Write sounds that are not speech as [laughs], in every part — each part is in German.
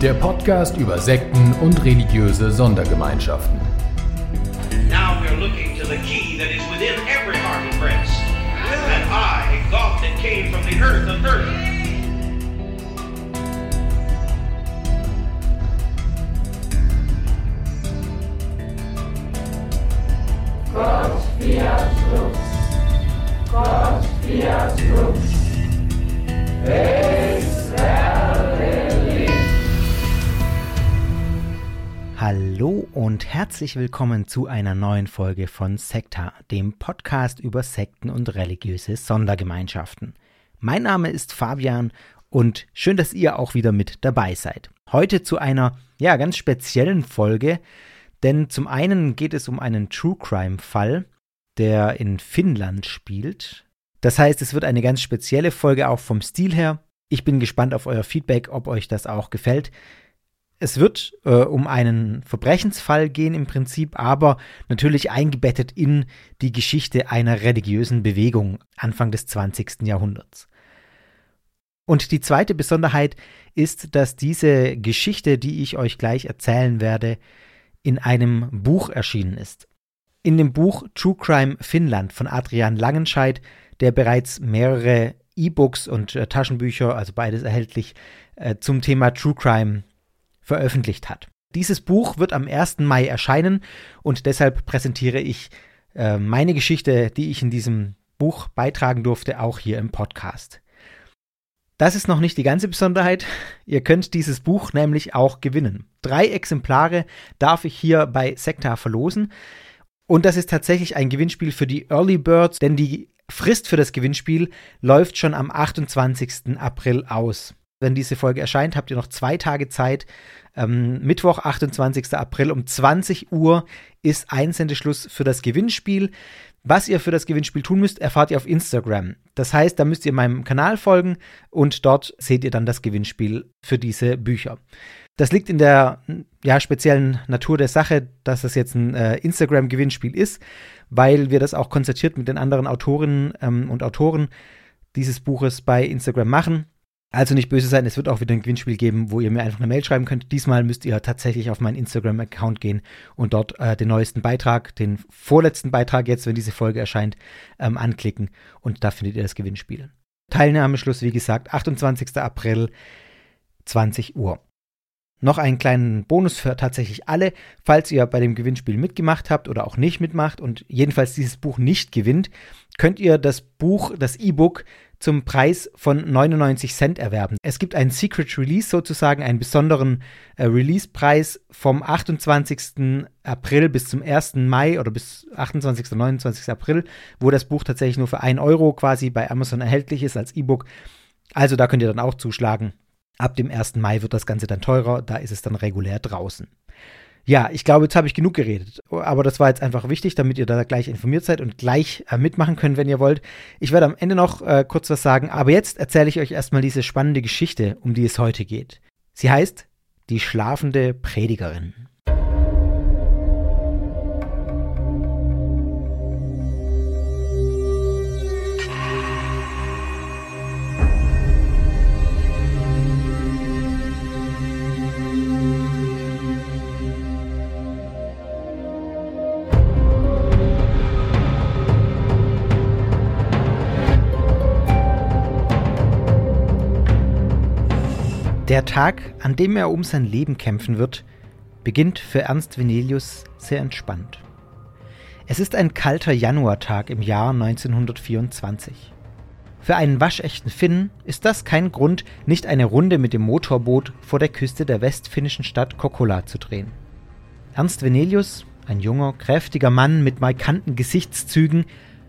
Der Podcast über Sekten und religiöse Sondergemeinschaften. Now we're looking to the key that is within every heart and breast. That I, God that came from the earth of earth. Hallo und herzlich willkommen zu einer neuen Folge von Sekta, dem Podcast über Sekten und religiöse Sondergemeinschaften. Mein Name ist Fabian und schön, dass ihr auch wieder mit dabei seid. Heute zu einer ja ganz speziellen Folge, denn zum einen geht es um einen True Crime Fall, der in Finnland spielt. Das heißt, es wird eine ganz spezielle Folge auch vom Stil her. Ich bin gespannt auf euer Feedback, ob euch das auch gefällt. Es wird äh, um einen Verbrechensfall gehen im Prinzip, aber natürlich eingebettet in die Geschichte einer religiösen Bewegung Anfang des 20. Jahrhunderts. Und die zweite Besonderheit ist, dass diese Geschichte, die ich euch gleich erzählen werde, in einem Buch erschienen ist. In dem Buch True Crime Finnland von Adrian Langenscheid, der bereits mehrere E-Books und äh, Taschenbücher, also beides erhältlich, äh, zum Thema True Crime veröffentlicht hat. Dieses Buch wird am 1. Mai erscheinen und deshalb präsentiere ich äh, meine Geschichte, die ich in diesem Buch beitragen durfte, auch hier im Podcast. Das ist noch nicht die ganze Besonderheit. Ihr könnt dieses Buch nämlich auch gewinnen. Drei Exemplare darf ich hier bei Sekta verlosen. Und das ist tatsächlich ein Gewinnspiel für die Early Birds, denn die Frist für das Gewinnspiel läuft schon am 28. April aus. Wenn diese Folge erscheint, habt ihr noch zwei Tage Zeit. Ähm, Mittwoch, 28. April um 20 Uhr ist Einsendeschluss für das Gewinnspiel. Was ihr für das Gewinnspiel tun müsst, erfahrt ihr auf Instagram. Das heißt, da müsst ihr meinem Kanal folgen und dort seht ihr dann das Gewinnspiel für diese Bücher. Das liegt in der ja, speziellen Natur der Sache, dass das jetzt ein äh, Instagram-Gewinnspiel ist, weil wir das auch konzertiert mit den anderen Autorinnen ähm, und Autoren dieses Buches bei Instagram machen. Also nicht böse sein, es wird auch wieder ein Gewinnspiel geben, wo ihr mir einfach eine Mail schreiben könnt. Diesmal müsst ihr tatsächlich auf meinen Instagram-Account gehen und dort äh, den neuesten Beitrag, den vorletzten Beitrag jetzt, wenn diese Folge erscheint, ähm, anklicken und da findet ihr das Gewinnspiel. Teilnahmeschluss, wie gesagt, 28. April, 20 Uhr. Noch einen kleinen Bonus für tatsächlich alle, falls ihr bei dem Gewinnspiel mitgemacht habt oder auch nicht mitmacht und jedenfalls dieses Buch nicht gewinnt, könnt ihr das Buch, das E-Book zum Preis von 99 Cent erwerben. Es gibt einen Secret Release sozusagen, einen besonderen äh, Release-Preis vom 28. April bis zum 1. Mai oder bis 28. 29. April, wo das Buch tatsächlich nur für 1 Euro quasi bei Amazon erhältlich ist als E-Book. Also da könnt ihr dann auch zuschlagen. Ab dem 1. Mai wird das Ganze dann teurer, da ist es dann regulär draußen. Ja, ich glaube, jetzt habe ich genug geredet. Aber das war jetzt einfach wichtig, damit ihr da gleich informiert seid und gleich äh, mitmachen könnt, wenn ihr wollt. Ich werde am Ende noch äh, kurz was sagen, aber jetzt erzähle ich euch erstmal diese spannende Geschichte, um die es heute geht. Sie heißt Die schlafende Predigerin. Der Tag, an dem er um sein Leben kämpfen wird, beginnt für Ernst Venelius sehr entspannt. Es ist ein kalter Januartag im Jahr 1924. Für einen waschechten Finn ist das kein Grund, nicht eine Runde mit dem Motorboot vor der Küste der westfinnischen Stadt Kokkola zu drehen. Ernst Venelius, ein junger, kräftiger Mann mit markanten Gesichtszügen,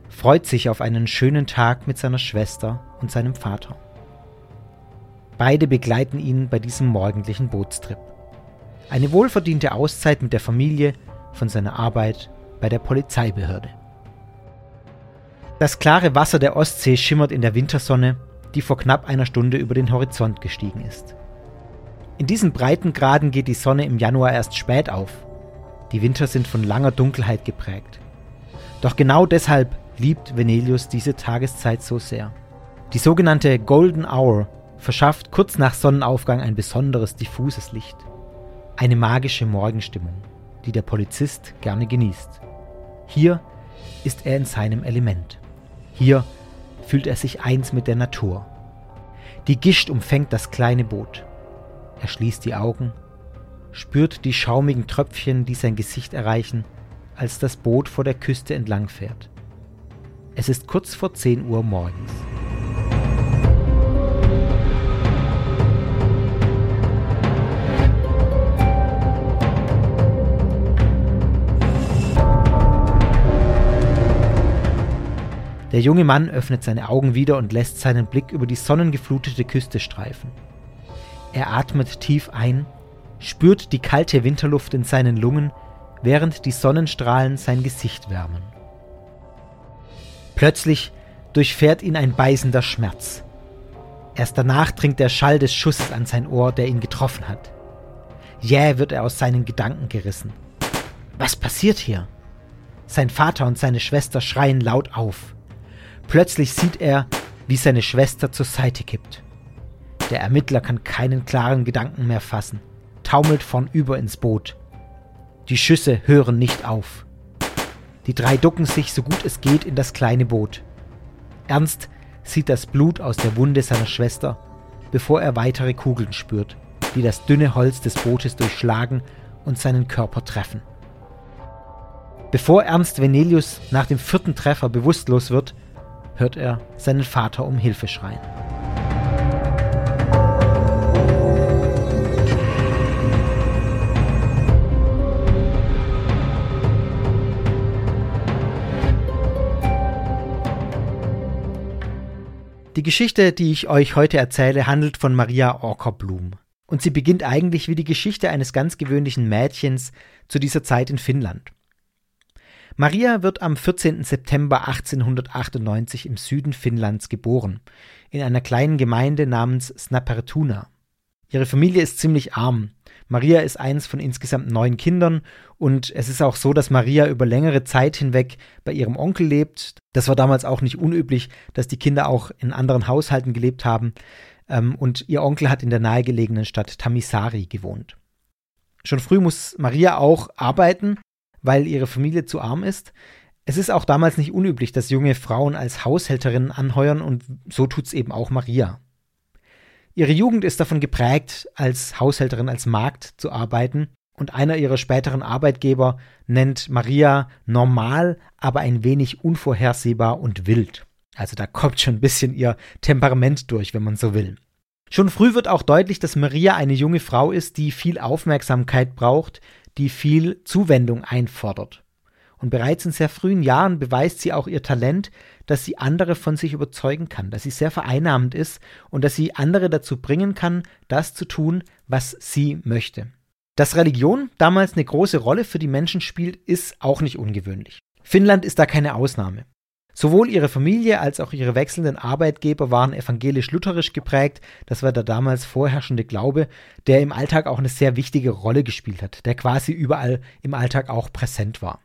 freut sich auf einen schönen Tag mit seiner Schwester und seinem Vater. Beide begleiten ihn bei diesem morgendlichen Bootstrip. Eine wohlverdiente Auszeit mit der Familie von seiner Arbeit bei der Polizeibehörde. Das klare Wasser der Ostsee schimmert in der Wintersonne, die vor knapp einer Stunde über den Horizont gestiegen ist. In diesen Breitengraden geht die Sonne im Januar erst spät auf. Die Winter sind von langer Dunkelheit geprägt. Doch genau deshalb liebt Venelius diese Tageszeit so sehr. Die sogenannte Golden Hour verschafft kurz nach Sonnenaufgang ein besonderes diffuses Licht. Eine magische Morgenstimmung, die der Polizist gerne genießt. Hier ist er in seinem Element. Hier fühlt er sich eins mit der Natur. Die Gischt umfängt das kleine Boot. Er schließt die Augen, spürt die schaumigen Tröpfchen, die sein Gesicht erreichen, als das Boot vor der Küste entlang fährt. Es ist kurz vor 10 Uhr morgens. Der junge Mann öffnet seine Augen wieder und lässt seinen Blick über die sonnengeflutete Küste streifen. Er atmet tief ein, spürt die kalte Winterluft in seinen Lungen, während die Sonnenstrahlen sein Gesicht wärmen. Plötzlich durchfährt ihn ein beißender Schmerz. Erst danach dringt der Schall des Schusses an sein Ohr, der ihn getroffen hat. Jäh wird er aus seinen Gedanken gerissen. Was passiert hier? Sein Vater und seine Schwester schreien laut auf. Plötzlich sieht er, wie seine Schwester zur Seite kippt. Der Ermittler kann keinen klaren Gedanken mehr fassen, taumelt vornüber ins Boot. Die Schüsse hören nicht auf. Die drei ducken sich so gut es geht in das kleine Boot. Ernst sieht das Blut aus der Wunde seiner Schwester, bevor er weitere Kugeln spürt, die das dünne Holz des Bootes durchschlagen und seinen Körper treffen. Bevor Ernst Venelius nach dem vierten Treffer bewusstlos wird, hört er seinen Vater um Hilfe schreien. Die Geschichte, die ich euch heute erzähle, handelt von Maria Orkerblum. Und sie beginnt eigentlich wie die Geschichte eines ganz gewöhnlichen Mädchens zu dieser Zeit in Finnland. Maria wird am 14. September 1898 im Süden Finnlands geboren, in einer kleinen Gemeinde namens Snapertuna. Ihre Familie ist ziemlich arm. Maria ist eins von insgesamt neun Kindern und es ist auch so, dass Maria über längere Zeit hinweg bei ihrem Onkel lebt. Das war damals auch nicht unüblich, dass die Kinder auch in anderen Haushalten gelebt haben. Ähm, und ihr Onkel hat in der nahegelegenen Stadt Tamisari gewohnt. Schon früh muss Maria auch arbeiten, weil ihre Familie zu arm ist. Es ist auch damals nicht unüblich, dass junge Frauen als Haushälterinnen anheuern und so tut es eben auch Maria. Ihre Jugend ist davon geprägt, als Haushälterin als Magd zu arbeiten und einer ihrer späteren Arbeitgeber nennt Maria normal, aber ein wenig unvorhersehbar und wild. Also da kommt schon ein bisschen ihr Temperament durch, wenn man so will. Schon früh wird auch deutlich, dass Maria eine junge Frau ist, die viel Aufmerksamkeit braucht, die viel Zuwendung einfordert. Und bereits in sehr frühen Jahren beweist sie auch ihr Talent, dass sie andere von sich überzeugen kann, dass sie sehr vereinnahmend ist und dass sie andere dazu bringen kann, das zu tun, was sie möchte. Dass Religion damals eine große Rolle für die Menschen spielt, ist auch nicht ungewöhnlich. Finnland ist da keine Ausnahme. Sowohl ihre Familie als auch ihre wechselnden Arbeitgeber waren evangelisch-lutherisch geprägt. Das war der damals vorherrschende Glaube, der im Alltag auch eine sehr wichtige Rolle gespielt hat, der quasi überall im Alltag auch präsent war.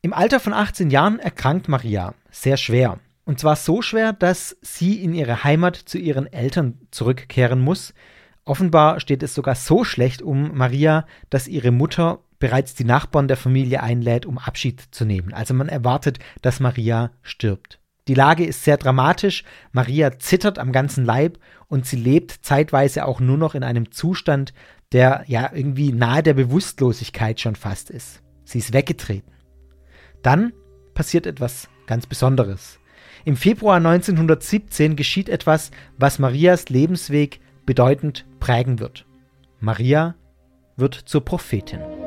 Im Alter von 18 Jahren erkrankt Maria sehr schwer. Und zwar so schwer, dass sie in ihre Heimat zu ihren Eltern zurückkehren muss. Offenbar steht es sogar so schlecht um Maria, dass ihre Mutter bereits die Nachbarn der Familie einlädt, um Abschied zu nehmen. Also man erwartet, dass Maria stirbt. Die Lage ist sehr dramatisch, Maria zittert am ganzen Leib und sie lebt zeitweise auch nur noch in einem Zustand, der ja irgendwie nahe der Bewusstlosigkeit schon fast ist. Sie ist weggetreten. Dann passiert etwas ganz Besonderes. Im Februar 1917 geschieht etwas, was Marias Lebensweg bedeutend prägen wird. Maria wird zur Prophetin.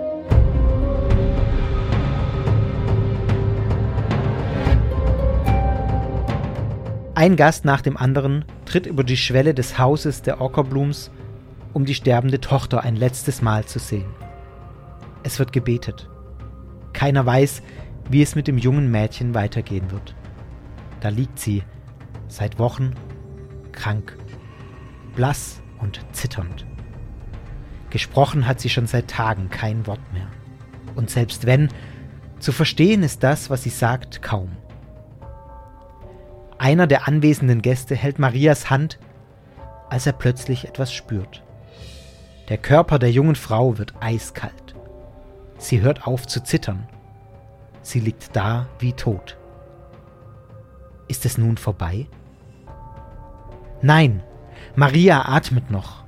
Ein Gast nach dem anderen tritt über die Schwelle des Hauses der Ockerblums um die sterbende Tochter ein letztes Mal zu sehen. Es wird gebetet. Keiner weiß, wie es mit dem jungen Mädchen weitergehen wird. Da liegt sie, seit Wochen, krank, blass und zitternd. Gesprochen hat sie schon seit Tagen kein Wort mehr. Und selbst wenn, zu verstehen ist das, was sie sagt, kaum. Einer der anwesenden Gäste hält Marias Hand, als er plötzlich etwas spürt. Der Körper der jungen Frau wird eiskalt. Sie hört auf zu zittern. Sie liegt da wie tot. Ist es nun vorbei? Nein, Maria atmet noch.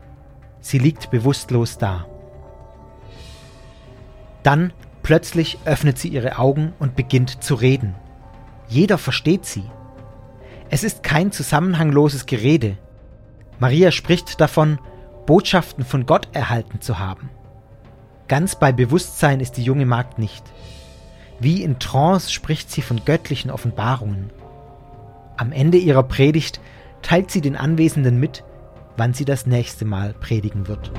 Sie liegt bewusstlos da. Dann plötzlich öffnet sie ihre Augen und beginnt zu reden. Jeder versteht sie. Es ist kein zusammenhangloses Gerede. Maria spricht davon, Botschaften von Gott erhalten zu haben. Ganz bei Bewusstsein ist die junge Magd nicht. Wie in Trance spricht sie von göttlichen Offenbarungen. Am Ende ihrer Predigt teilt sie den Anwesenden mit, wann sie das nächste Mal predigen wird.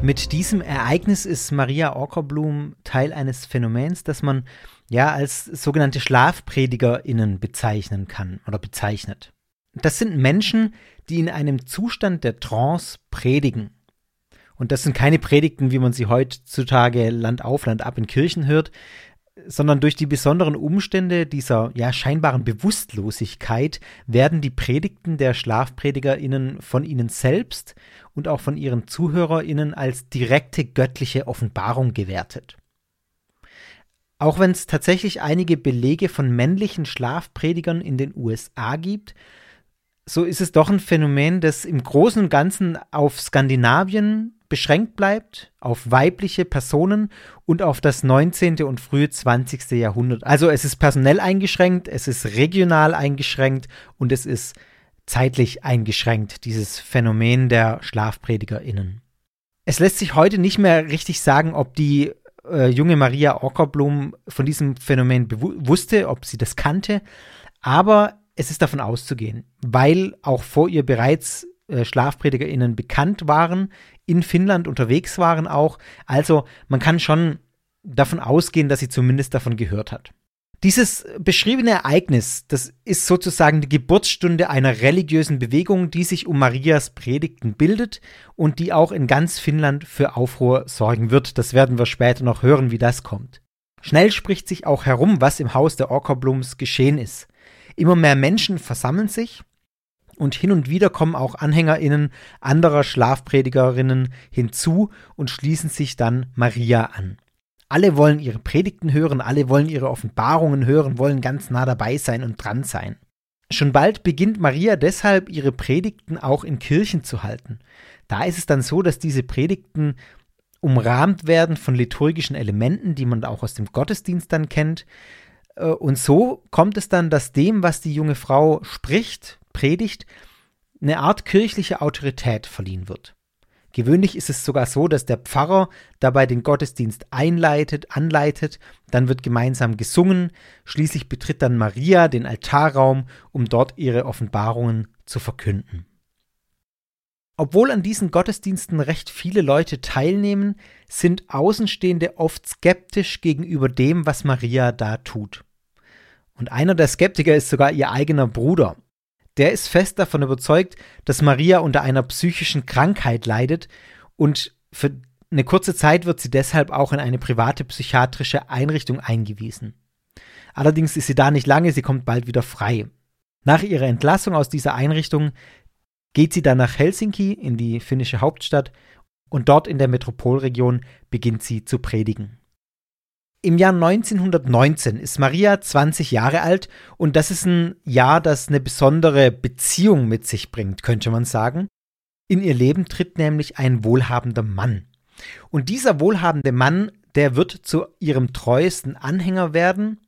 Mit diesem Ereignis ist Maria Orkerblum Teil eines Phänomens, das man ja als sogenannte SchlafpredigerInnen bezeichnen kann oder bezeichnet. Das sind Menschen, die in einem Zustand der Trance predigen. Und das sind keine Predigten, wie man sie heutzutage Land auf, Land ab in Kirchen hört, sondern durch die besonderen Umstände dieser ja scheinbaren Bewusstlosigkeit werden die Predigten der SchlafpredigerInnen von ihnen selbst und auch von ihren ZuhörerInnen als direkte göttliche Offenbarung gewertet. Auch wenn es tatsächlich einige Belege von männlichen Schlafpredigern in den USA gibt, so ist es doch ein Phänomen, das im Großen und Ganzen auf Skandinavien beschränkt bleibt, auf weibliche Personen und auf das 19. und frühe 20. Jahrhundert. Also es ist personell eingeschränkt, es ist regional eingeschränkt und es ist zeitlich eingeschränkt, dieses Phänomen der SchlafpredigerInnen. Es lässt sich heute nicht mehr richtig sagen, ob die äh, junge Maria Ockerblum von diesem Phänomen wusste, ob sie das kannte, aber es ist davon auszugehen, weil auch vor ihr bereits äh, SchlafpredigerInnen bekannt waren, in Finnland unterwegs waren auch. Also man kann schon davon ausgehen, dass sie zumindest davon gehört hat. Dieses beschriebene Ereignis, das ist sozusagen die Geburtsstunde einer religiösen Bewegung, die sich um Marias Predigten bildet und die auch in ganz Finnland für Aufruhr sorgen wird. Das werden wir später noch hören, wie das kommt. Schnell spricht sich auch herum, was im Haus der Orkerblums geschehen ist. Immer mehr Menschen versammeln sich und hin und wieder kommen auch AnhängerInnen anderer Schlafpredigerinnen hinzu und schließen sich dann Maria an. Alle wollen ihre Predigten hören, alle wollen ihre Offenbarungen hören, wollen ganz nah dabei sein und dran sein. Schon bald beginnt Maria deshalb ihre Predigten auch in Kirchen zu halten. Da ist es dann so, dass diese Predigten umrahmt werden von liturgischen Elementen, die man auch aus dem Gottesdienst dann kennt. Äh, und so kommt es dann, dass dem, was die junge Frau spricht, predigt, eine Art kirchliche Autorität verliehen wird. Gewöhnlich ist es sogar so, dass der Pfarrer dabei den Gottesdienst einleitet, anleitet, dann wird gemeinsam gesungen, schließlich betritt dann Maria den Altarraum, um dort ihre Offenbarungen zu verkünden. Obwohl an diesen Gottesdiensten recht viele Leute teilnehmen, sind Außenstehende oft skeptisch gegenüber dem, was Maria da tut. Und einer der Skeptiker ist sogar ihr eigener Bruder, der ist fest davon überzeugt, dass Maria unter einer psychischen Krankheit leidet und für eine kurze Zeit wird sie deshalb auch in eine private psychiatrische Einrichtung eingewiesen. Allerdings ist sie da nicht lange, sie kommt bald wieder frei. Nach ihrer Entlassung aus dieser Einrichtung geht sie dann nach Helsinki in die finnische Hauptstadt und dort in der Metropolregion beginnt sie zu predigen. Im Jahr 1919 ist Maria 20 Jahre alt und das ist ein Jahr, das eine besondere Beziehung mit sich bringt, könnte man sagen. In ihr Leben tritt nämlich ein wohlhabender Mann. Und dieser wohlhabende Mann, der wird zu ihrem treuesten Anhänger werden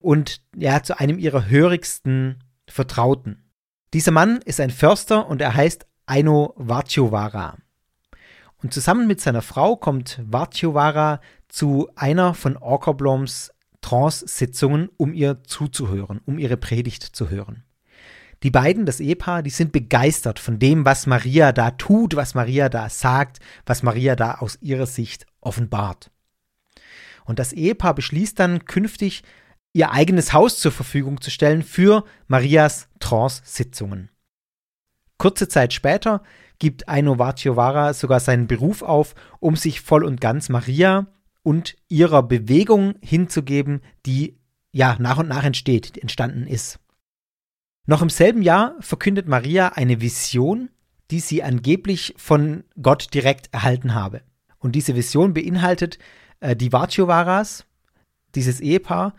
und ja, zu einem ihrer hörigsten Vertrauten. Dieser Mann ist ein Förster und er heißt Aino Vartiovara. Und zusammen mit seiner Frau kommt Vartiovara zu einer von Orkerbloms Trance-Sitzungen, um ihr zuzuhören, um ihre Predigt zu hören. Die beiden, das Ehepaar, die sind begeistert von dem, was Maria da tut, was Maria da sagt, was Maria da aus ihrer Sicht offenbart. Und das Ehepaar beschließt dann künftig, ihr eigenes Haus zur Verfügung zu stellen für Marias Trance-Sitzungen. Kurze Zeit später gibt Aino Vatiovara sogar seinen Beruf auf, um sich voll und ganz Maria und ihrer Bewegung hinzugeben, die ja nach und nach entsteht, entstanden ist. Noch im selben Jahr verkündet Maria eine Vision, die sie angeblich von Gott direkt erhalten habe. Und diese Vision beinhaltet äh, die Vatiovaras, dieses Ehepaar,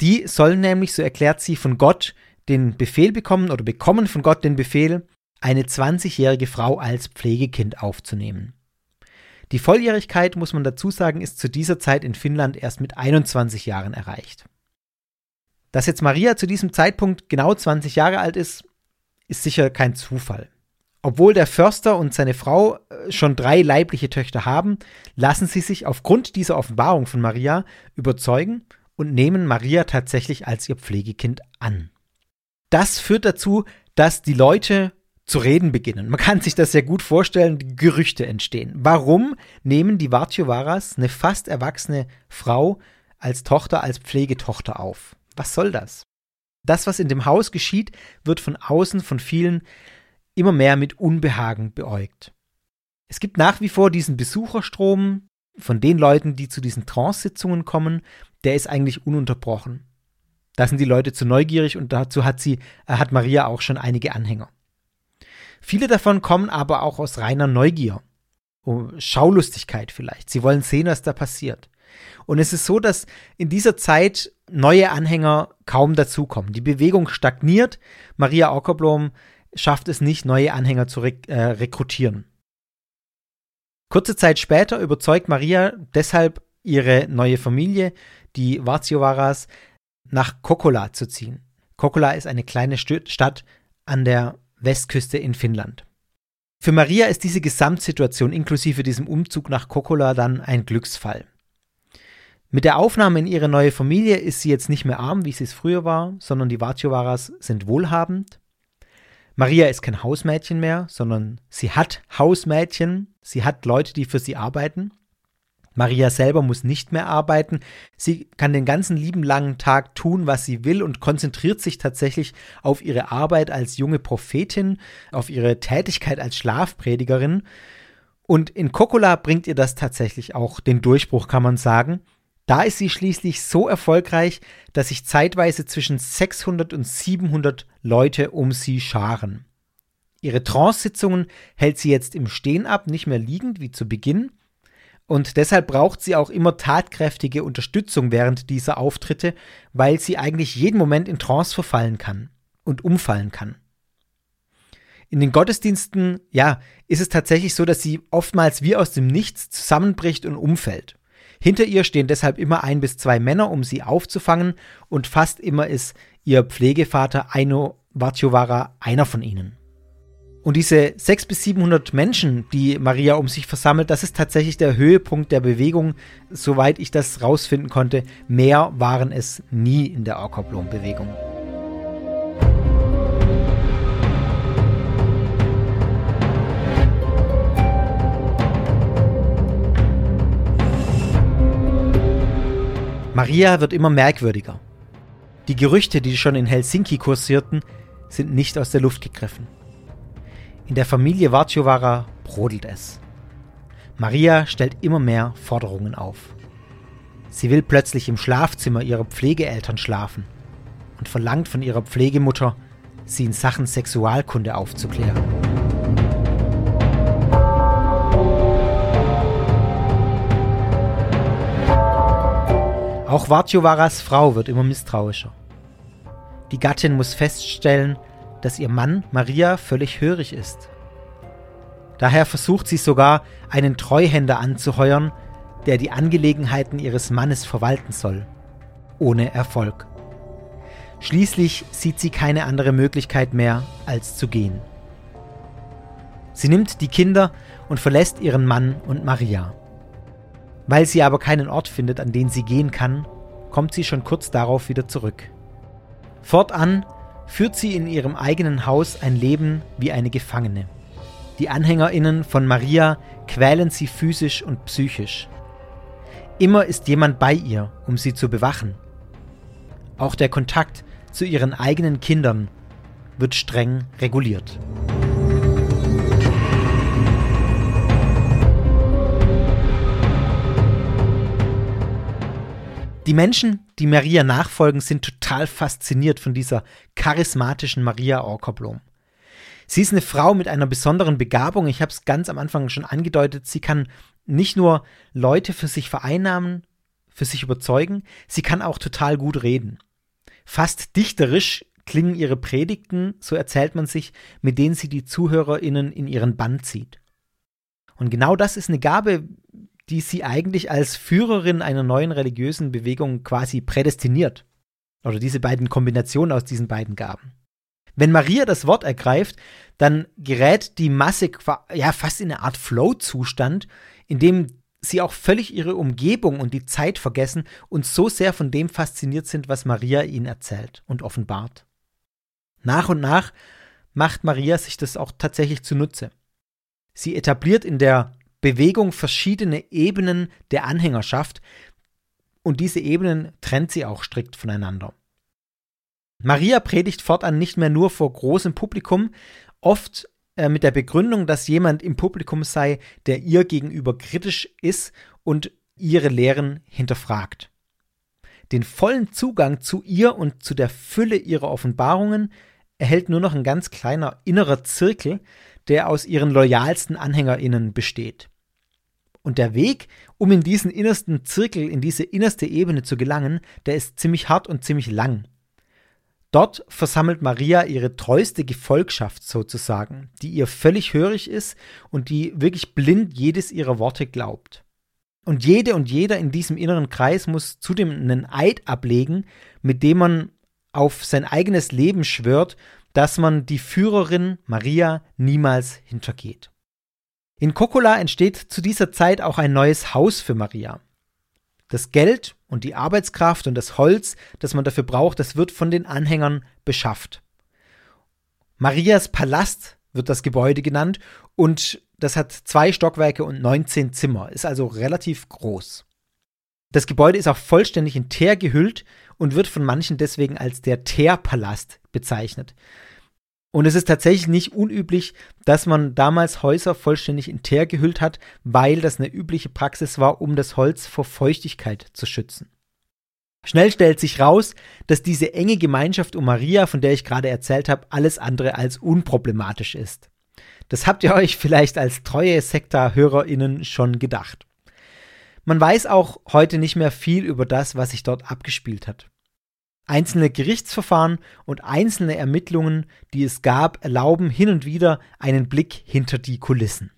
die sollen nämlich, so erklärt sie, von Gott den Befehl bekommen oder bekommen von Gott den Befehl, eine 20-jährige Frau als Pflegekind aufzunehmen. Die Volljährigkeit, muss man dazu sagen, ist zu dieser Zeit in Finnland erst mit 21 Jahren erreicht. Dass jetzt Maria zu diesem Zeitpunkt genau 20 Jahre alt ist, ist sicher kein Zufall. Obwohl der Förster und seine Frau äh, schon drei leibliche Töchter haben, lassen sie sich aufgrund dieser Offenbarung von Maria überzeugen und nehmen Maria tatsächlich als ihr Pflegekind an. Das führt dazu, dass die Leute zu reden beginnen. Man kann sich das sehr gut vorstellen, Gerüchte entstehen. Warum nehmen die Vatiovaras eine fast erwachsene Frau als Tochter, als Pflegetochter auf? Was soll das? Das, was in dem Haus geschieht, wird von außen von vielen immer mehr mit Unbehagen beäugt. Es gibt nach wie vor diesen Besucherstrom von den Leuten, die zu diesen Trance-Sitzungen kommen, der ist eigentlich ununterbrochen. Da sind die Leute zu neugierig und dazu hat sie, äh, hat Maria auch schon einige Anhänger. Viele davon kommen aber auch aus reiner Neugier. Oh, Schaulustigkeit vielleicht. Sie wollen sehen, was da passiert. Und es ist so, dass in dieser Zeit neue Anhänger kaum dazukommen. Die Bewegung stagniert. Maria Ockerblom schafft es nicht, neue Anhänger zu rek äh, rekrutieren. Kurze Zeit später überzeugt Maria deshalb ihre neue Familie, die Vartiovaras, nach Kokkola zu ziehen. Kokkola ist eine kleine Stadt an der Westküste in Finnland. Für Maria ist diese Gesamtsituation inklusive diesem Umzug nach Kokkola dann ein Glücksfall. Mit der Aufnahme in ihre neue Familie ist sie jetzt nicht mehr arm, wie sie es früher war, sondern die Vatiovaras sind wohlhabend. Maria ist kein Hausmädchen mehr, sondern sie hat Hausmädchen, sie hat Leute, die für sie arbeiten. Maria selber muss nicht mehr arbeiten. Sie kann den ganzen lieben langen Tag tun, was sie will und konzentriert sich tatsächlich auf ihre Arbeit als junge Prophetin, auf ihre Tätigkeit als Schlafpredigerin. Und in Kokola bringt ihr das tatsächlich auch den Durchbruch, kann man sagen. Da ist sie schließlich so erfolgreich, dass sich zeitweise zwischen 600 und 700 Leute um sie scharen. Ihre Trance-Sitzungen hält sie jetzt im Stehen ab, nicht mehr liegend wie zu Beginn. Und deshalb braucht sie auch immer tatkräftige Unterstützung während dieser Auftritte, weil sie eigentlich jeden Moment in Trance verfallen kann und umfallen kann. In den Gottesdiensten, ja, ist es tatsächlich so, dass sie oftmals wie aus dem Nichts zusammenbricht und umfällt. Hinter ihr stehen deshalb immer ein bis zwei Männer, um sie aufzufangen, und fast immer ist ihr Pflegevater Aino Vatjovara einer von ihnen. Und diese 600 bis 700 Menschen, die Maria um sich versammelt, das ist tatsächlich der Höhepunkt der Bewegung, soweit ich das rausfinden konnte. Mehr waren es nie in der Orkoblom-Bewegung. Maria wird immer merkwürdiger. Die Gerüchte, die schon in Helsinki kursierten, sind nicht aus der Luft gegriffen. In der Familie Vartiovara brodelt es. Maria stellt immer mehr Forderungen auf. Sie will plötzlich im Schlafzimmer ihrer Pflegeeltern schlafen und verlangt von ihrer Pflegemutter, sie in Sachen Sexualkunde aufzuklären. Auch Vartiovaras Frau wird immer misstrauischer. Die Gattin muss feststellen, dass ihr Mann Maria völlig hörig ist. Daher versucht sie sogar, einen Treuhänder anzuheuern, der die Angelegenheiten ihres Mannes verwalten soll. Ohne Erfolg. Schließlich sieht sie keine andere Möglichkeit mehr, als zu gehen. Sie nimmt die Kinder und verlässt ihren Mann und Maria. Weil sie aber keinen Ort findet, an den sie gehen kann, kommt sie schon kurz darauf wieder zurück. Fortan führt sie in ihrem eigenen Haus ein Leben wie eine Gefangene. Die Anhängerinnen von Maria quälen sie physisch und psychisch. Immer ist jemand bei ihr, um sie zu bewachen. Auch der Kontakt zu ihren eigenen Kindern wird streng reguliert. Die Menschen, die Maria nachfolgen, sind total fasziniert von dieser charismatischen Maria Orkerblom. Sie ist eine Frau mit einer besonderen Begabung. Ich habe es ganz am Anfang schon angedeutet. Sie kann nicht nur Leute für sich vereinnahmen, für sich überzeugen, sie kann auch total gut reden. Fast dichterisch klingen ihre Predigten, so erzählt man sich, mit denen sie die ZuhörerInnen in ihren Bann zieht. Und genau das ist eine Gabe, die sie eigentlich als Führerin einer neuen religiösen Bewegung quasi prädestiniert. Oder diese beiden Kombinationen aus diesen beiden Gaben. Wenn Maria das Wort ergreift, dann gerät die Masse ja fast in eine Art Flow-Zustand, in dem sie auch völlig ihre Umgebung und die Zeit vergessen und so sehr von dem fasziniert sind, was Maria ihnen erzählt und offenbart. Nach und nach macht Maria sich das auch tatsächlich zunutze. Sie etabliert in der Bewegung verschiedene Ebenen der Anhängerschaft und diese Ebenen trennt sie auch strikt voneinander. Maria predigt fortan nicht mehr nur vor großem Publikum, oft äh, mit der Begründung, dass jemand im Publikum sei, der ihr gegenüber kritisch ist und ihre Lehren hinterfragt. Den vollen Zugang zu ihr und zu der Fülle ihrer Offenbarungen erhält nur noch ein ganz kleiner innerer Zirkel, der aus ihren loyalsten Anhängerinnen besteht. Und der Weg, um in diesen innersten Zirkel, in diese innerste Ebene zu gelangen, der ist ziemlich hart und ziemlich lang. Dort versammelt Maria ihre treueste Gefolgschaft sozusagen, die ihr völlig hörig ist und die wirklich blind jedes ihrer Worte glaubt. Und jede und jeder in diesem inneren Kreis muss zudem einen Eid ablegen, mit dem man auf sein eigenes Leben schwört, dass man die Führerin Maria niemals hintergeht. In Kokola entsteht zu dieser Zeit auch ein neues Haus für Maria. Das Geld und die Arbeitskraft und das Holz, das man dafür braucht, das wird von den Anhängern beschafft. Marias Palast wird das Gebäude genannt und das hat zwei Stockwerke und 19 Zimmer, ist also relativ groß. Das Gebäude ist auch vollständig in Teer gehüllt und wird von manchen deswegen als der Teerpalast bezeichnet. Und es ist tatsächlich nicht unüblich, dass man damals Häuser vollständig in Teer gehüllt hat, weil das eine übliche Praxis war, um das Holz vor Feuchtigkeit zu schützen. Schnell stellt sich raus, dass diese enge Gemeinschaft um Maria, von der ich gerade erzählt habe, alles andere als unproblematisch ist. Das habt ihr euch vielleicht als treue Sekta-HörerInnen schon gedacht. Man weiß auch heute nicht mehr viel über das, was sich dort abgespielt hat. Einzelne Gerichtsverfahren und einzelne Ermittlungen, die es gab, erlauben hin und wieder einen Blick hinter die Kulissen.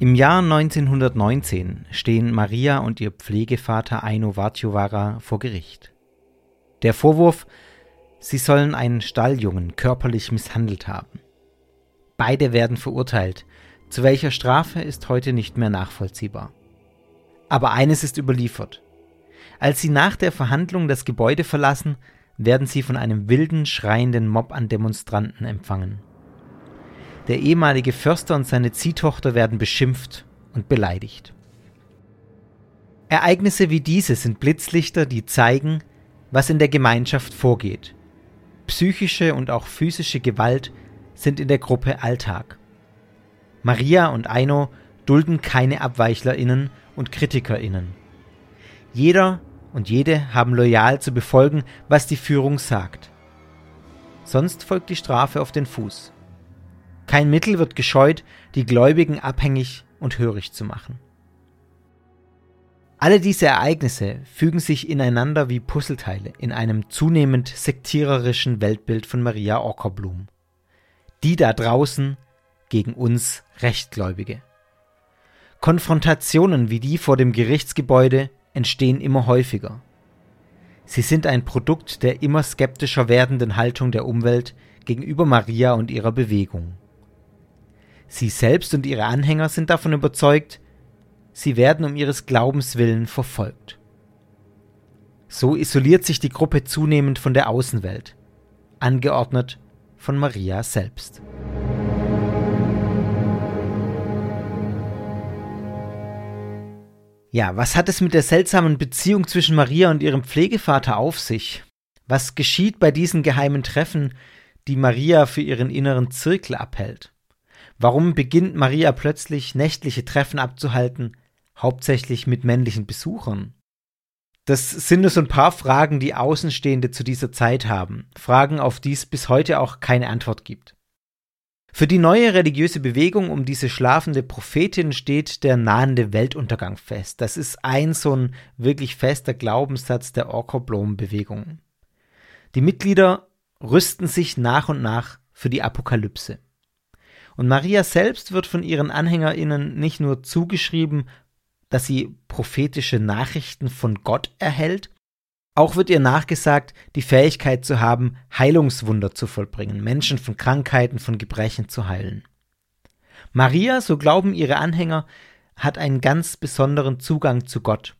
Im Jahr 1919 stehen Maria und ihr Pflegevater Aino Vatjovara vor Gericht. Der Vorwurf, sie sollen einen Stalljungen körperlich misshandelt haben. Beide werden verurteilt. Zu welcher Strafe ist heute nicht mehr nachvollziehbar. Aber eines ist überliefert. Als sie nach der Verhandlung das Gebäude verlassen, werden sie von einem wilden, schreienden Mob an Demonstranten empfangen. Der ehemalige Förster und seine Ziehtochter werden beschimpft und beleidigt. Ereignisse wie diese sind Blitzlichter, die zeigen, was in der Gemeinschaft vorgeht. Psychische und auch physische Gewalt sind in der Gruppe Alltag. Maria und Aino dulden keine AbweichlerInnen und KritikerInnen. Jeder und jede haben loyal zu befolgen, was die Führung sagt. Sonst folgt die Strafe auf den Fuß. Kein Mittel wird gescheut, die Gläubigen abhängig und hörig zu machen. Alle diese Ereignisse fügen sich ineinander wie Puzzleteile in einem zunehmend sektiererischen Weltbild von Maria Ockerblum die da draußen gegen uns Rechtgläubige. Konfrontationen wie die vor dem Gerichtsgebäude entstehen immer häufiger. Sie sind ein Produkt der immer skeptischer werdenden Haltung der Umwelt gegenüber Maria und ihrer Bewegung. Sie selbst und ihre Anhänger sind davon überzeugt, sie werden um ihres Glaubens willen verfolgt. So isoliert sich die Gruppe zunehmend von der Außenwelt, angeordnet von Maria selbst. Ja, was hat es mit der seltsamen Beziehung zwischen Maria und ihrem Pflegevater auf sich? Was geschieht bei diesen geheimen Treffen, die Maria für ihren inneren Zirkel abhält? Warum beginnt Maria plötzlich nächtliche Treffen abzuhalten, hauptsächlich mit männlichen Besuchern? Das sind nur so ein paar Fragen, die Außenstehende zu dieser Zeit haben. Fragen, auf die es bis heute auch keine Antwort gibt. Für die neue religiöse Bewegung um diese schlafende Prophetin steht der nahende Weltuntergang fest. Das ist ein so ein wirklich fester Glaubenssatz der Orkoblom-Bewegung. Die Mitglieder rüsten sich nach und nach für die Apokalypse. Und Maria selbst wird von ihren AnhängerInnen nicht nur zugeschrieben, dass sie prophetische Nachrichten von Gott erhält, auch wird ihr nachgesagt, die Fähigkeit zu haben, Heilungswunder zu vollbringen, Menschen von Krankheiten, von Gebrechen zu heilen. Maria, so glauben ihre Anhänger, hat einen ganz besonderen Zugang zu Gott.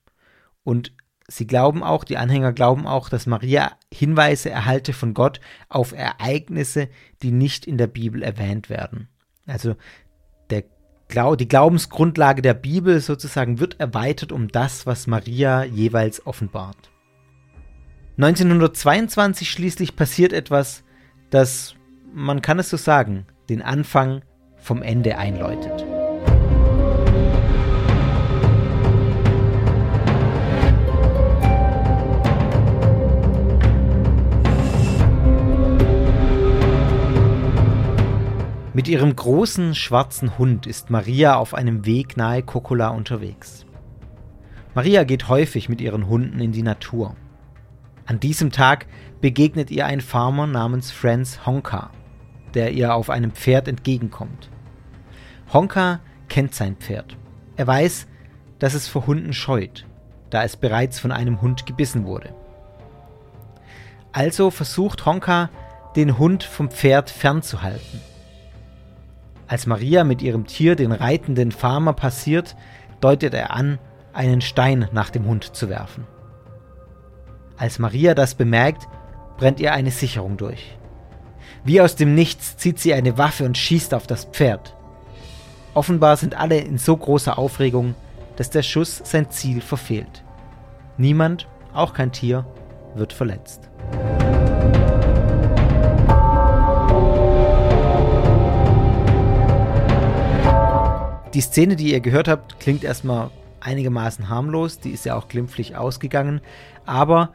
Und sie glauben auch, die Anhänger glauben auch, dass Maria Hinweise erhalte von Gott auf Ereignisse, die nicht in der Bibel erwähnt werden. Also Glau die Glaubensgrundlage der Bibel sozusagen wird erweitert um das, was Maria jeweils offenbart. 1922 schließlich passiert etwas, das, man kann es so sagen, den Anfang vom Ende einläutet. Mit ihrem großen schwarzen Hund ist Maria auf einem Weg nahe Kokola unterwegs. Maria geht häufig mit ihren Hunden in die Natur. An diesem Tag begegnet ihr ein Farmer namens Franz Honka, der ihr auf einem Pferd entgegenkommt. Honka kennt sein Pferd. Er weiß, dass es vor Hunden scheut, da es bereits von einem Hund gebissen wurde. Also versucht Honka, den Hund vom Pferd fernzuhalten. Als Maria mit ihrem Tier den reitenden Farmer passiert, deutet er an, einen Stein nach dem Hund zu werfen. Als Maria das bemerkt, brennt ihr eine Sicherung durch. Wie aus dem Nichts zieht sie eine Waffe und schießt auf das Pferd. Offenbar sind alle in so großer Aufregung, dass der Schuss sein Ziel verfehlt. Niemand, auch kein Tier, wird verletzt. Die Szene, die ihr gehört habt, klingt erstmal einigermaßen harmlos, die ist ja auch glimpflich ausgegangen, aber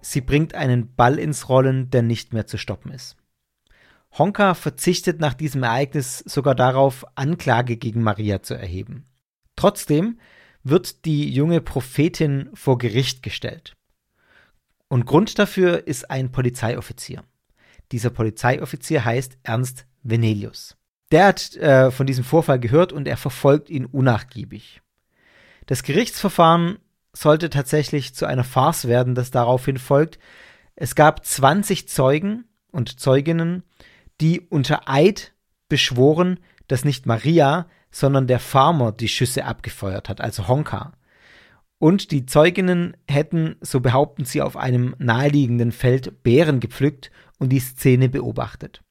sie bringt einen Ball ins Rollen, der nicht mehr zu stoppen ist. Honka verzichtet nach diesem Ereignis sogar darauf, Anklage gegen Maria zu erheben. Trotzdem wird die junge Prophetin vor Gericht gestellt. Und Grund dafür ist ein Polizeioffizier. Dieser Polizeioffizier heißt Ernst Venelius. Der hat äh, von diesem Vorfall gehört und er verfolgt ihn unnachgiebig. Das Gerichtsverfahren sollte tatsächlich zu einer Farce werden, das daraufhin folgt. Es gab 20 Zeugen und Zeuginnen, die unter Eid beschworen, dass nicht Maria, sondern der Farmer die Schüsse abgefeuert hat, also Honka. Und die Zeuginnen hätten, so behaupten sie, auf einem naheliegenden Feld Beeren gepflückt und die Szene beobachtet.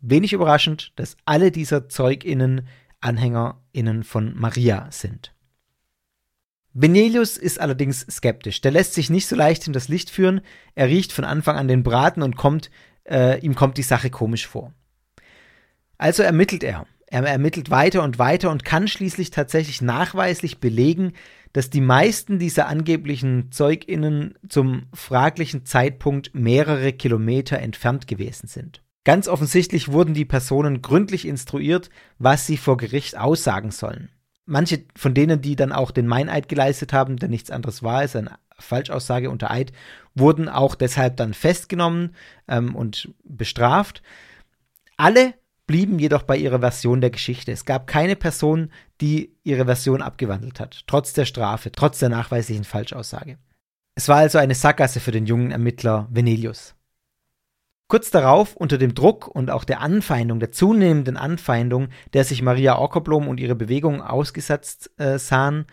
Wenig überraschend, dass alle dieser ZeugInnen AnhängerInnen von Maria sind. Benelius ist allerdings skeptisch. Der lässt sich nicht so leicht in das Licht führen. Er riecht von Anfang an den Braten und kommt, äh, ihm kommt die Sache komisch vor. Also ermittelt er. Er ermittelt weiter und weiter und kann schließlich tatsächlich nachweislich belegen, dass die meisten dieser angeblichen ZeugInnen zum fraglichen Zeitpunkt mehrere Kilometer entfernt gewesen sind. Ganz offensichtlich wurden die Personen gründlich instruiert, was sie vor Gericht aussagen sollen. Manche von denen, die dann auch den Meineid geleistet haben, der nichts anderes war als eine Falschaussage unter Eid, wurden auch deshalb dann festgenommen ähm, und bestraft. Alle blieben jedoch bei ihrer Version der Geschichte. Es gab keine Person, die ihre Version abgewandelt hat, trotz der Strafe, trotz der nachweislichen Falschaussage. Es war also eine Sackgasse für den jungen Ermittler Venelius. Kurz darauf, unter dem Druck und auch der Anfeindung, der zunehmenden Anfeindung, der sich Maria Ockerblom und ihre Bewegung ausgesetzt äh, sahen,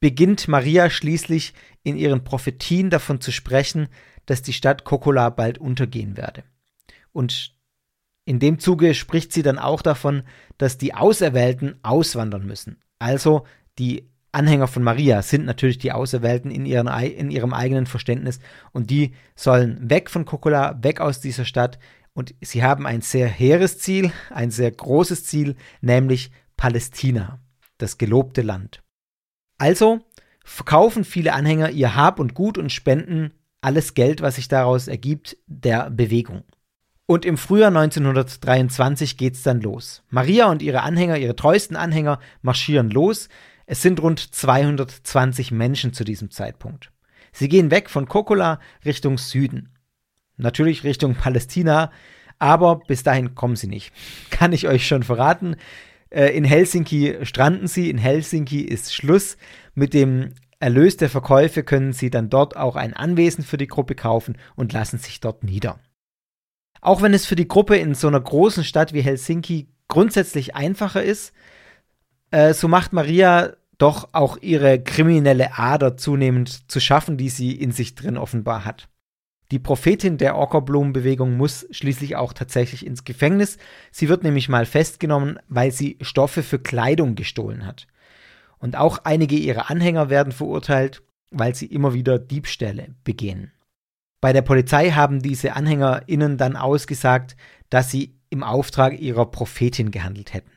beginnt Maria schließlich in ihren Prophetien davon zu sprechen, dass die Stadt Kokola bald untergehen werde. Und in dem Zuge spricht sie dann auch davon, dass die Auserwählten auswandern müssen. Also die Anhänger von Maria sind natürlich die Auserwählten in, ihren, in ihrem eigenen Verständnis und die sollen weg von Kokola, weg aus dieser Stadt und sie haben ein sehr hehres Ziel, ein sehr großes Ziel, nämlich Palästina, das gelobte Land. Also verkaufen viele Anhänger ihr Hab und Gut und spenden alles Geld, was sich daraus ergibt, der Bewegung. Und im Frühjahr 1923 geht's dann los. Maria und ihre Anhänger, ihre treuesten Anhänger, marschieren los. Es sind rund 220 Menschen zu diesem Zeitpunkt. Sie gehen weg von Kokola Richtung Süden. Natürlich Richtung Palästina, aber bis dahin kommen sie nicht. [laughs] Kann ich euch schon verraten. Äh, in Helsinki stranden sie, in Helsinki ist Schluss. Mit dem Erlös der Verkäufe können sie dann dort auch ein Anwesen für die Gruppe kaufen und lassen sich dort nieder. Auch wenn es für die Gruppe in so einer großen Stadt wie Helsinki grundsätzlich einfacher ist, äh, so macht Maria doch auch ihre kriminelle Ader zunehmend zu schaffen, die sie in sich drin offenbar hat. Die Prophetin der Ockerblumenbewegung muss schließlich auch tatsächlich ins Gefängnis. Sie wird nämlich mal festgenommen, weil sie Stoffe für Kleidung gestohlen hat. Und auch einige ihrer Anhänger werden verurteilt, weil sie immer wieder Diebstähle begehen. Bei der Polizei haben diese AnhängerInnen dann ausgesagt, dass sie im Auftrag ihrer Prophetin gehandelt hätten.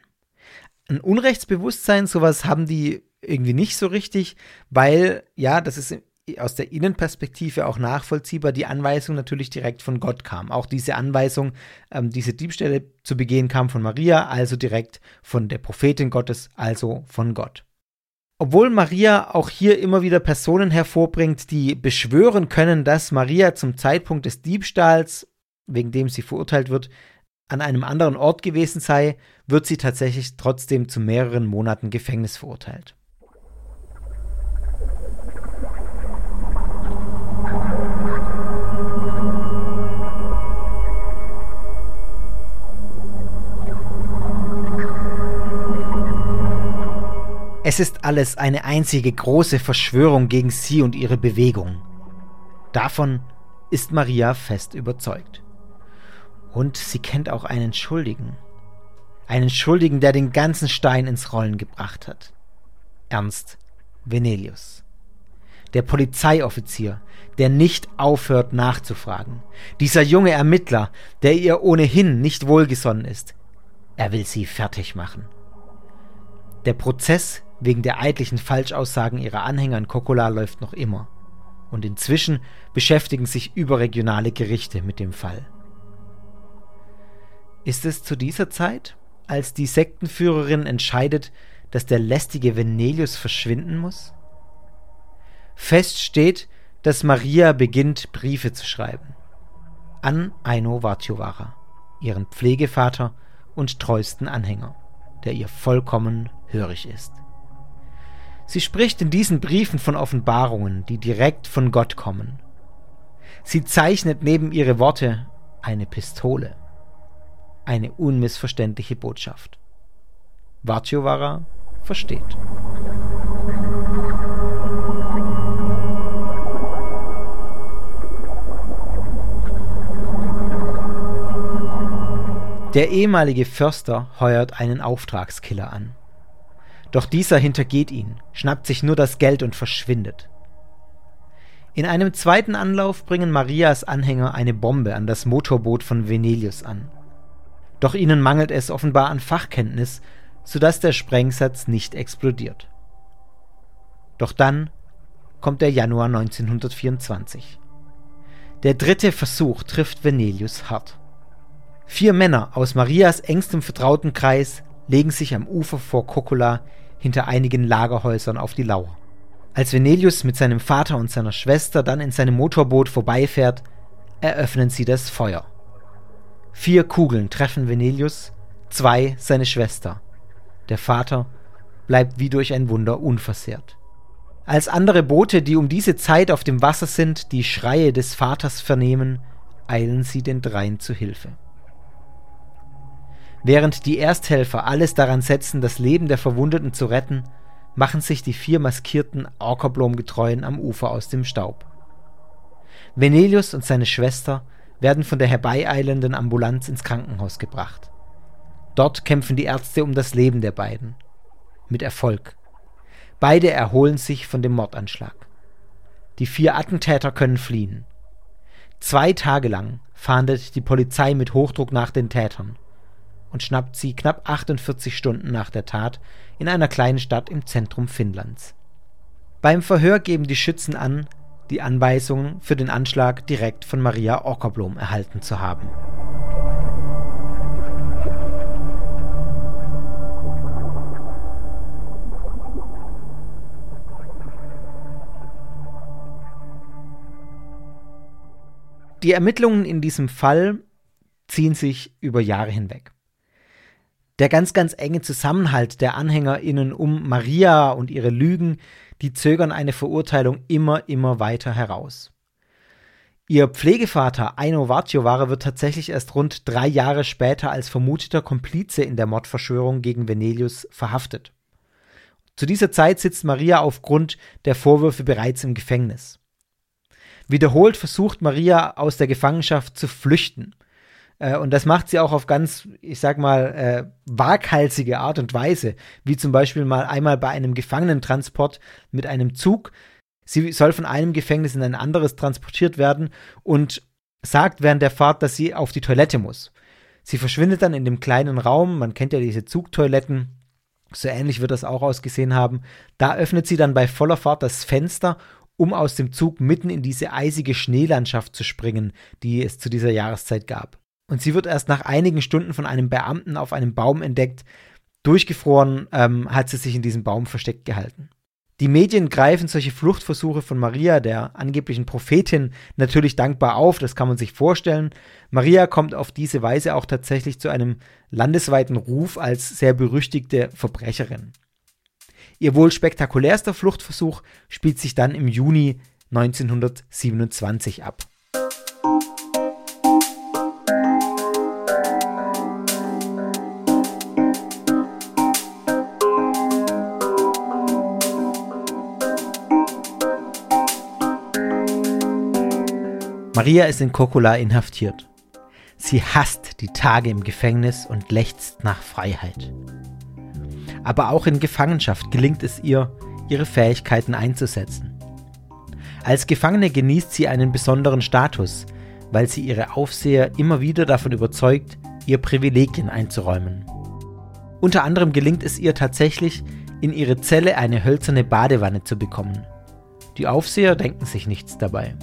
Ein Unrechtsbewusstsein, sowas haben die irgendwie nicht so richtig, weil, ja, das ist aus der Innenperspektive auch nachvollziehbar, die Anweisung natürlich direkt von Gott kam. Auch diese Anweisung, ähm, diese Diebstähle zu begehen, kam von Maria, also direkt von der Prophetin Gottes, also von Gott. Obwohl Maria auch hier immer wieder Personen hervorbringt, die beschwören können, dass Maria zum Zeitpunkt des Diebstahls, wegen dem sie verurteilt wird, an einem anderen Ort gewesen sei, wird sie tatsächlich trotzdem zu mehreren Monaten Gefängnis verurteilt. Es ist alles eine einzige große Verschwörung gegen sie und ihre Bewegung. Davon ist Maria fest überzeugt. Und sie kennt auch einen Schuldigen. Einen Schuldigen, der den ganzen Stein ins Rollen gebracht hat. Ernst Venelius. Der Polizeioffizier, der nicht aufhört nachzufragen. Dieser junge Ermittler, der ihr ohnehin nicht wohlgesonnen ist. Er will sie fertig machen. Der Prozess wegen der eidlichen Falschaussagen ihrer Anhänger in Kokola läuft noch immer. Und inzwischen beschäftigen sich überregionale Gerichte mit dem Fall. Ist es zu dieser Zeit, als die Sektenführerin entscheidet, dass der lästige Venelius verschwinden muss? Fest steht, dass Maria beginnt, Briefe zu schreiben. An Aino Vatjovara, ihren Pflegevater und treuesten Anhänger, der ihr vollkommen hörig ist. Sie spricht in diesen Briefen von Offenbarungen, die direkt von Gott kommen. Sie zeichnet neben ihre Worte eine Pistole, eine unmissverständliche Botschaft. Vatjovara versteht. Der ehemalige Förster heuert einen Auftragskiller an. Doch dieser hintergeht ihn, schnappt sich nur das Geld und verschwindet. In einem zweiten Anlauf bringen Marias Anhänger eine Bombe an das Motorboot von Venelius an. Doch ihnen mangelt es offenbar an Fachkenntnis, sodass der Sprengsatz nicht explodiert. Doch dann kommt der Januar 1924. Der dritte Versuch trifft Venelius hart. Vier Männer aus Marias engstem Vertrautenkreis legen sich am Ufer vor Kokola hinter einigen Lagerhäusern auf die Lauer. Als Venelius mit seinem Vater und seiner Schwester dann in seinem Motorboot vorbeifährt, eröffnen sie das Feuer. Vier Kugeln treffen Venelius, zwei seine Schwester. Der Vater bleibt wie durch ein Wunder unversehrt. Als andere Boote, die um diese Zeit auf dem Wasser sind, die Schreie des Vaters vernehmen, eilen sie den dreien zu Hilfe. Während die Ersthelfer alles daran setzen, das Leben der Verwundeten zu retten, machen sich die vier maskierten Orkerblom-Getreuen am Ufer aus dem Staub. Venelius und seine Schwester werden von der herbeieilenden Ambulanz ins Krankenhaus gebracht. Dort kämpfen die Ärzte um das Leben der beiden. Mit Erfolg. Beide erholen sich von dem Mordanschlag. Die vier Attentäter können fliehen. Zwei Tage lang fahndet die Polizei mit Hochdruck nach den Tätern und schnappt sie knapp 48 Stunden nach der Tat in einer kleinen Stadt im Zentrum Finnlands. Beim Verhör geben die Schützen an, die Anweisungen für den Anschlag direkt von Maria Ockerblom erhalten zu haben. Die Ermittlungen in diesem Fall ziehen sich über Jahre hinweg. Der ganz, ganz enge Zusammenhalt der AnhängerInnen um Maria und ihre Lügen, die zögern eine Verurteilung immer, immer weiter heraus. Ihr Pflegevater Aino Vartiovara wird tatsächlich erst rund drei Jahre später als vermuteter Komplize in der Mordverschwörung gegen Venelius verhaftet. Zu dieser Zeit sitzt Maria aufgrund der Vorwürfe bereits im Gefängnis. Wiederholt versucht Maria aus der Gefangenschaft zu flüchten. Äh, und das macht sie auch auf ganz, ich sag mal, äh, waghalsige Art und Weise, wie zum Beispiel mal einmal bei einem Gefangenentransport mit einem Zug. Sie soll von einem Gefängnis in ein anderes transportiert werden und sagt während der Fahrt, dass sie auf die Toilette muss. Sie verschwindet dann in dem kleinen Raum, man kennt ja diese Zugtoiletten, so ähnlich wird das auch ausgesehen haben. Da öffnet sie dann bei voller Fahrt das Fenster, um aus dem Zug mitten in diese eisige Schneelandschaft zu springen, die es zu dieser Jahreszeit gab und sie wird erst nach einigen Stunden von einem Beamten auf einem Baum entdeckt. Durchgefroren ähm, hat sie sich in diesem Baum versteckt gehalten. Die Medien greifen solche Fluchtversuche von Maria, der angeblichen Prophetin, natürlich dankbar auf, das kann man sich vorstellen. Maria kommt auf diese Weise auch tatsächlich zu einem landesweiten Ruf als sehr berüchtigte Verbrecherin. Ihr wohl spektakulärster Fluchtversuch spielt sich dann im Juni 1927 ab. Maria ist in Kokula inhaftiert. Sie hasst die Tage im Gefängnis und lechzt nach Freiheit. Aber auch in Gefangenschaft gelingt es ihr, ihre Fähigkeiten einzusetzen. Als Gefangene genießt sie einen besonderen Status, weil sie ihre Aufseher immer wieder davon überzeugt, ihr Privilegien einzuräumen. Unter anderem gelingt es ihr tatsächlich, in ihre Zelle eine hölzerne Badewanne zu bekommen. Die Aufseher denken sich nichts dabei.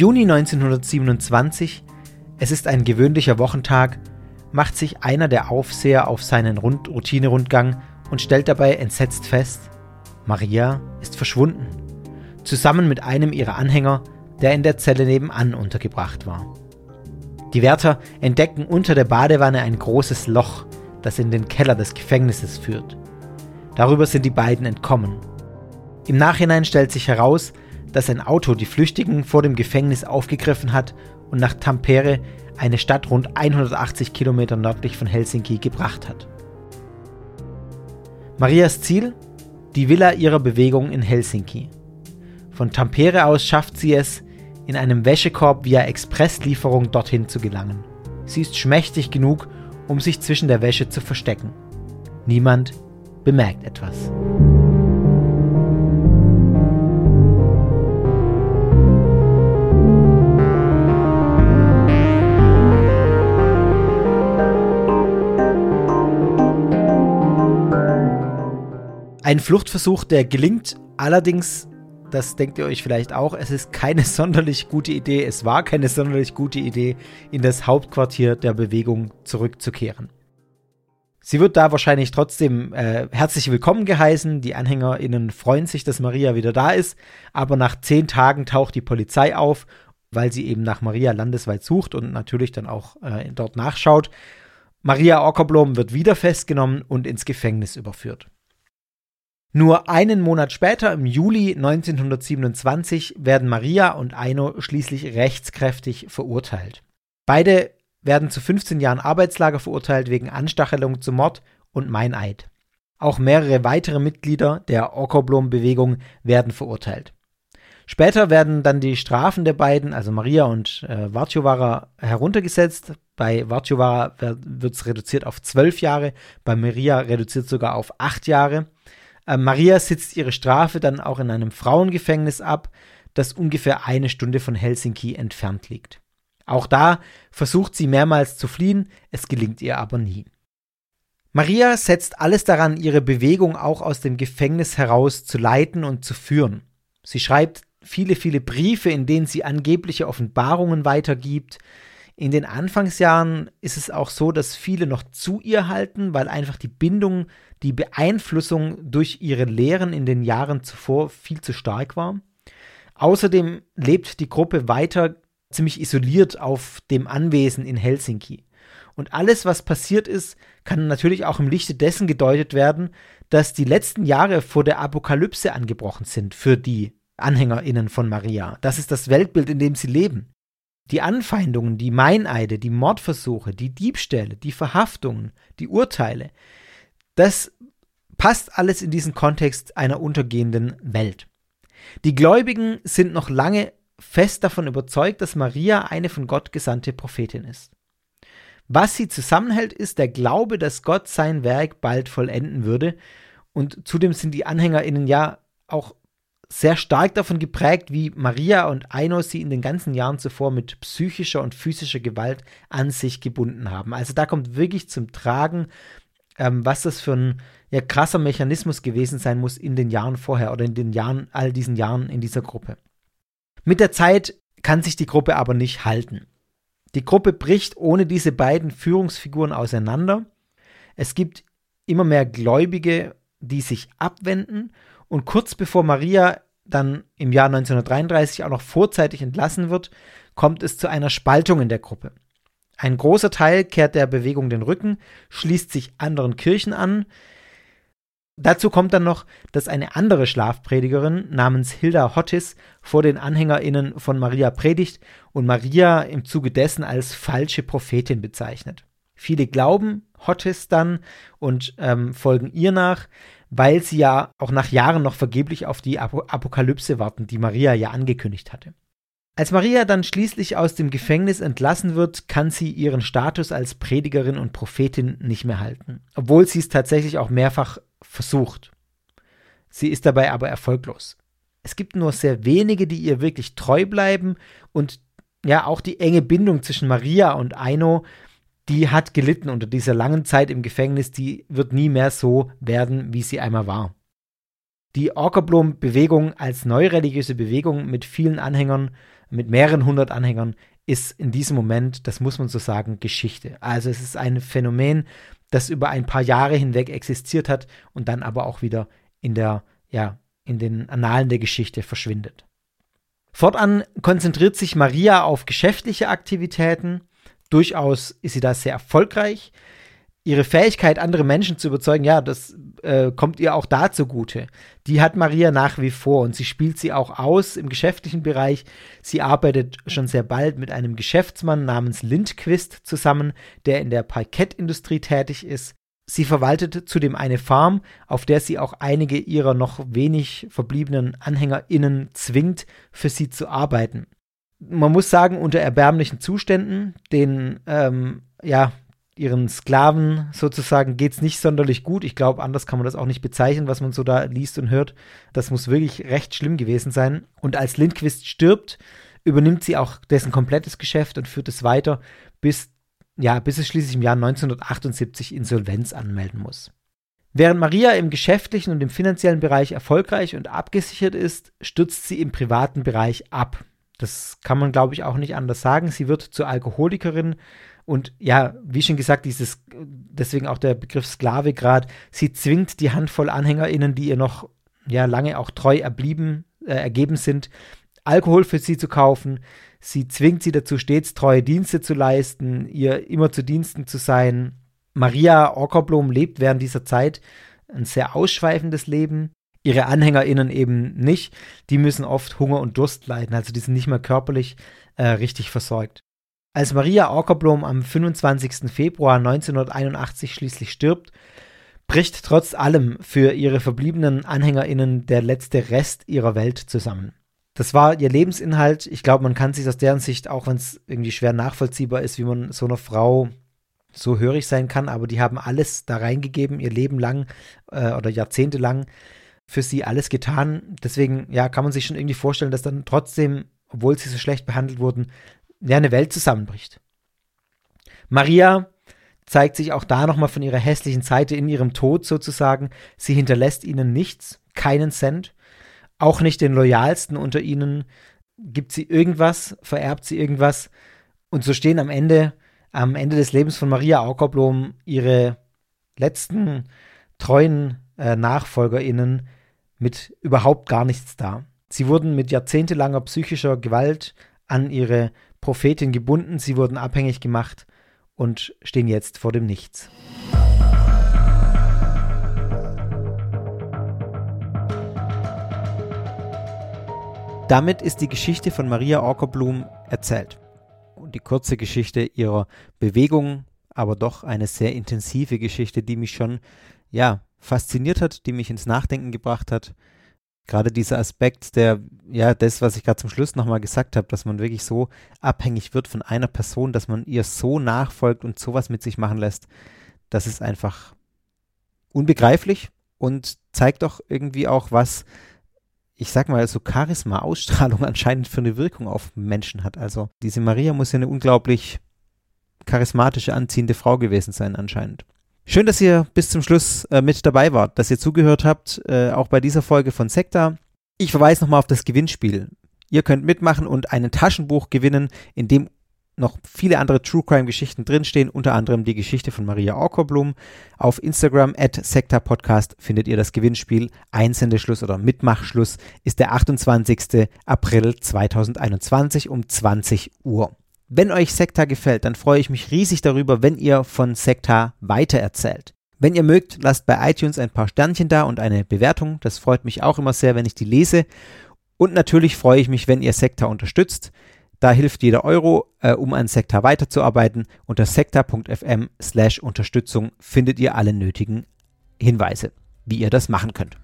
Juni 1927, es ist ein gewöhnlicher Wochentag, macht sich einer der Aufseher auf seinen Rund Routinerundgang und stellt dabei entsetzt fest, Maria ist verschwunden, zusammen mit einem ihrer Anhänger, der in der Zelle nebenan untergebracht war. Die Wärter entdecken unter der Badewanne ein großes Loch, das in den Keller des Gefängnisses führt. Darüber sind die beiden entkommen. Im Nachhinein stellt sich heraus, dass ein Auto die Flüchtigen vor dem Gefängnis aufgegriffen hat und nach Tampere, eine Stadt rund 180 Kilometer nördlich von Helsinki, gebracht hat. Marias Ziel? Die Villa ihrer Bewegung in Helsinki. Von Tampere aus schafft sie es, in einem Wäschekorb via Expresslieferung dorthin zu gelangen. Sie ist schmächtig genug, um sich zwischen der Wäsche zu verstecken. Niemand bemerkt etwas. Ein Fluchtversuch, der gelingt, allerdings, das denkt ihr euch vielleicht auch, es ist keine [laughs] sonderlich gute Idee, es war keine sonderlich gute Idee, in das Hauptquartier der Bewegung zurückzukehren. Sie wird da wahrscheinlich trotzdem äh, herzlich willkommen geheißen. Die AnhängerInnen freuen sich, dass Maria wieder da ist. Aber nach zehn Tagen taucht die Polizei auf, weil sie eben nach Maria landesweit sucht und natürlich dann auch äh, dort nachschaut. Maria Ockerblom wird wieder festgenommen und ins Gefängnis überführt. Nur einen Monat später, im Juli 1927, werden Maria und Eino schließlich rechtskräftig verurteilt. Beide werden zu 15 Jahren Arbeitslager verurteilt wegen Anstachelung zum Mord und Meineid. Auch mehrere weitere Mitglieder der Okoblom-Bewegung werden verurteilt. Später werden dann die Strafen der beiden, also Maria und äh, Vartjovara, heruntergesetzt. Bei Vartjovara wird es reduziert auf zwölf Jahre, bei Maria reduziert sogar auf acht Jahre. Äh, Maria sitzt ihre Strafe dann auch in einem Frauengefängnis ab, das ungefähr eine Stunde von Helsinki entfernt liegt. Auch da versucht sie mehrmals zu fliehen, es gelingt ihr aber nie. Maria setzt alles daran, ihre Bewegung auch aus dem Gefängnis heraus zu leiten und zu führen. Sie schreibt viele, viele Briefe, in denen sie angebliche Offenbarungen weitergibt. In den Anfangsjahren ist es auch so, dass viele noch zu ihr halten, weil einfach die Bindung, die Beeinflussung durch ihre Lehren in den Jahren zuvor viel zu stark war. Außerdem lebt die Gruppe weiter ziemlich isoliert auf dem Anwesen in Helsinki. Und alles, was passiert ist, kann natürlich auch im Lichte dessen gedeutet werden, dass die letzten Jahre vor der Apokalypse angebrochen sind für die AnhängerInnen von Maria. Das ist das Weltbild, in dem sie leben. Die Anfeindungen, die Meineide, die Mordversuche, die Diebstähle, die Verhaftungen, die Urteile, das passt alles in diesen Kontext einer untergehenden Welt. Die Gläubigen sind noch lange fest davon überzeugt, dass Maria eine von Gott gesandte Prophetin ist. Was sie zusammenhält, ist der Glaube, dass Gott sein Werk bald vollenden würde. Und zudem sind die AnhängerInnen ja auch sehr stark davon geprägt, wie Maria und Aino sie in den ganzen Jahren zuvor mit psychischer und physischer Gewalt an sich gebunden haben. Also da kommt wirklich zum Tragen, ähm, was das für ein ja, krasser Mechanismus gewesen sein muss in den Jahren vorher oder in den Jahren, all diesen Jahren in dieser Gruppe. Mit der Zeit kann sich die Gruppe aber nicht halten. Die Gruppe bricht ohne diese beiden Führungsfiguren auseinander. Es gibt immer mehr Gläubige, die sich abwenden und kurz bevor Maria dann im Jahr 1933 auch noch vorzeitig entlassen wird, kommt es zu einer Spaltung in der Gruppe. Ein großer Teil kehrt der Bewegung den Rücken, schließt sich anderen Kirchen an, Dazu kommt dann noch, dass eine andere Schlafpredigerin namens Hilda Hottis vor den AnhängerInnen von Maria predigt und Maria im Zuge dessen als falsche Prophetin bezeichnet. Viele glauben Hottis dann und ähm, folgen ihr nach, weil sie ja auch nach Jahren noch vergeblich auf die Ap Apokalypse warten, die Maria ja angekündigt hatte. Als Maria dann schließlich aus dem Gefängnis entlassen wird, kann sie ihren Status als Predigerin und Prophetin nicht mehr halten, obwohl sie es tatsächlich auch mehrfach versucht. Sie ist dabei aber erfolglos. Es gibt nur sehr wenige, die ihr wirklich treu bleiben und ja, auch die enge Bindung zwischen Maria und Aino, die hat gelitten unter dieser langen Zeit im Gefängnis, die wird nie mehr so werden, wie sie einmal war. Die Orkerblom-Bewegung als neureligiöse Bewegung mit vielen Anhängern, mit mehreren hundert Anhängern, ist in diesem Moment, das muss man so sagen, Geschichte. Also es ist ein Phänomen, das über ein paar Jahre hinweg existiert hat und dann aber auch wieder in der, ja, in den Annalen der Geschichte verschwindet. Fortan konzentriert sich Maria auf geschäftliche Aktivitäten. Durchaus ist sie da sehr erfolgreich ihre Fähigkeit, andere Menschen zu überzeugen, ja, das äh, kommt ihr auch da zugute. Die hat Maria nach wie vor und sie spielt sie auch aus im geschäftlichen Bereich. Sie arbeitet schon sehr bald mit einem Geschäftsmann namens Lindquist zusammen, der in der Parkettindustrie tätig ist. Sie verwaltet zudem eine Farm, auf der sie auch einige ihrer noch wenig verbliebenen AnhängerInnen zwingt, für sie zu arbeiten. Man muss sagen, unter erbärmlichen Zuständen, den ähm, ja, ihren Sklaven sozusagen geht es nicht sonderlich gut. Ich glaube, anders kann man das auch nicht bezeichnen, was man so da liest und hört. Das muss wirklich recht schlimm gewesen sein. Und als Lindquist stirbt, übernimmt sie auch dessen komplettes Geschäft und führt es weiter, bis, ja, bis es schließlich im Jahr 1978 Insolvenz anmelden muss. Während Maria im geschäftlichen und im finanziellen Bereich erfolgreich und abgesichert ist, stürzt sie im privaten Bereich ab. Das kann man, glaube ich, auch nicht anders sagen. Sie wird zur Alkoholikerin, und ja, wie schon gesagt, dieses, deswegen auch der Begriff Sklave gerade, sie zwingt die Handvoll AnhängerInnen, die ihr noch ja lange auch treu erblieben, äh, ergeben sind, Alkohol für sie zu kaufen. Sie zwingt sie dazu, stets treue Dienste zu leisten, ihr immer zu Diensten zu sein. Maria Orkerblom lebt während dieser Zeit ein sehr ausschweifendes Leben. Ihre AnhängerInnen eben nicht. Die müssen oft Hunger und Durst leiden, also die sind nicht mehr körperlich äh, richtig versorgt. Als Maria Orkerblom am 25. Februar 1981 schließlich stirbt, bricht trotz allem für ihre verbliebenen AnhängerInnen der letzte Rest ihrer Welt zusammen. Das war ihr Lebensinhalt. Ich glaube, man kann sich aus deren Sicht, auch wenn es irgendwie schwer nachvollziehbar ist, wie man so einer Frau so hörig sein kann, aber die haben alles da reingegeben, ihr Leben lang äh, oder jahrzehntelang für sie alles getan. Deswegen, ja, kann man sich schon irgendwie vorstellen, dass dann trotzdem, obwohl sie so schlecht behandelt wurden, ja, eine Welt zusammenbricht. Maria zeigt sich auch da nochmal von ihrer hässlichen Seite in ihrem Tod sozusagen. Sie hinterlässt ihnen nichts, keinen Cent, auch nicht den loyalsten unter ihnen. Gibt sie irgendwas, vererbt sie irgendwas. Und so stehen am Ende am Ende des Lebens von Maria Aukerblom ihre letzten treuen äh, NachfolgerInnen mit überhaupt gar nichts da. Sie wurden mit jahrzehntelanger psychischer Gewalt an ihre Prophetin gebunden, sie wurden abhängig gemacht und stehen jetzt vor dem Nichts. Damit ist die Geschichte von Maria Orkerblum erzählt und die kurze Geschichte ihrer Bewegung, aber doch eine sehr intensive Geschichte, die mich schon, ja, fasziniert hat, die mich ins Nachdenken gebracht hat. Gerade dieser Aspekt, der, ja, das, was ich gerade zum Schluss nochmal gesagt habe, dass man wirklich so abhängig wird von einer Person, dass man ihr so nachfolgt und sowas mit sich machen lässt, das ist einfach unbegreiflich und zeigt doch irgendwie auch, was ich sag mal, so Charisma, Ausstrahlung [laughs] anscheinend für eine Wirkung auf Menschen hat. Also diese Maria muss ja eine unglaublich charismatische, anziehende Frau gewesen sein anscheinend. Schön, dass ihr bis zum Schluss äh, mit dabei wart, dass ihr zugehört habt, äh, auch bei dieser Folge von Sekta. Ich verweise nochmal auf das Gewinnspiel. Ihr könnt mitmachen und ein Taschenbuch gewinnen, in dem noch viele andere True Crime Geschichten drinstehen, unter anderem die Geschichte von Maria Orkerblum. Auf Instagram at Sekta Podcast findet ihr das Gewinnspiel. Einsendeschluss oder Mitmachschluss ist der 28. April 2021 um 20 Uhr. Wenn euch Sekta gefällt, dann freue ich mich riesig darüber, wenn ihr von Sekta weitererzählt. Wenn ihr mögt, lasst bei iTunes ein paar Sternchen da und eine Bewertung. Das freut mich auch immer sehr, wenn ich die lese. Und natürlich freue ich mich, wenn ihr Sekta unterstützt. Da hilft jeder Euro, äh, um an Sekta weiterzuarbeiten. Unter sekta.fm slash Unterstützung findet ihr alle nötigen Hinweise, wie ihr das machen könnt.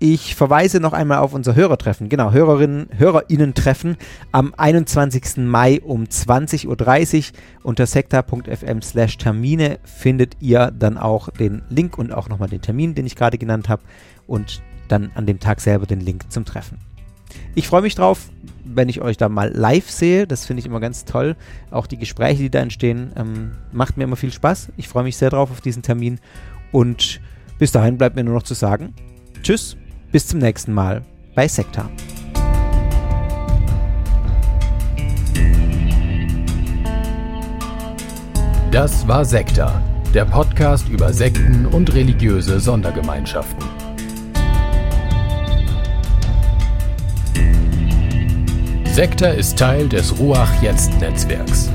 Ich verweise noch einmal auf unser Hörertreffen. Genau, Hörerinnen, HörerInnen-Treffen am 21. Mai um 20.30 Uhr. Unter sekta.fm slash Termine findet ihr dann auch den Link und auch nochmal den Termin, den ich gerade genannt habe. Und dann an dem Tag selber den Link zum Treffen. Ich freue mich drauf, wenn ich euch da mal live sehe. Das finde ich immer ganz toll. Auch die Gespräche, die da entstehen, ähm, macht mir immer viel Spaß. Ich freue mich sehr drauf auf diesen Termin. Und bis dahin bleibt mir nur noch zu sagen: Tschüss, bis zum nächsten Mal bei Sekta. Das war Sekta, der Podcast über Sekten und religiöse Sondergemeinschaften. Sekta ist Teil des Ruach Jetzt Netzwerks.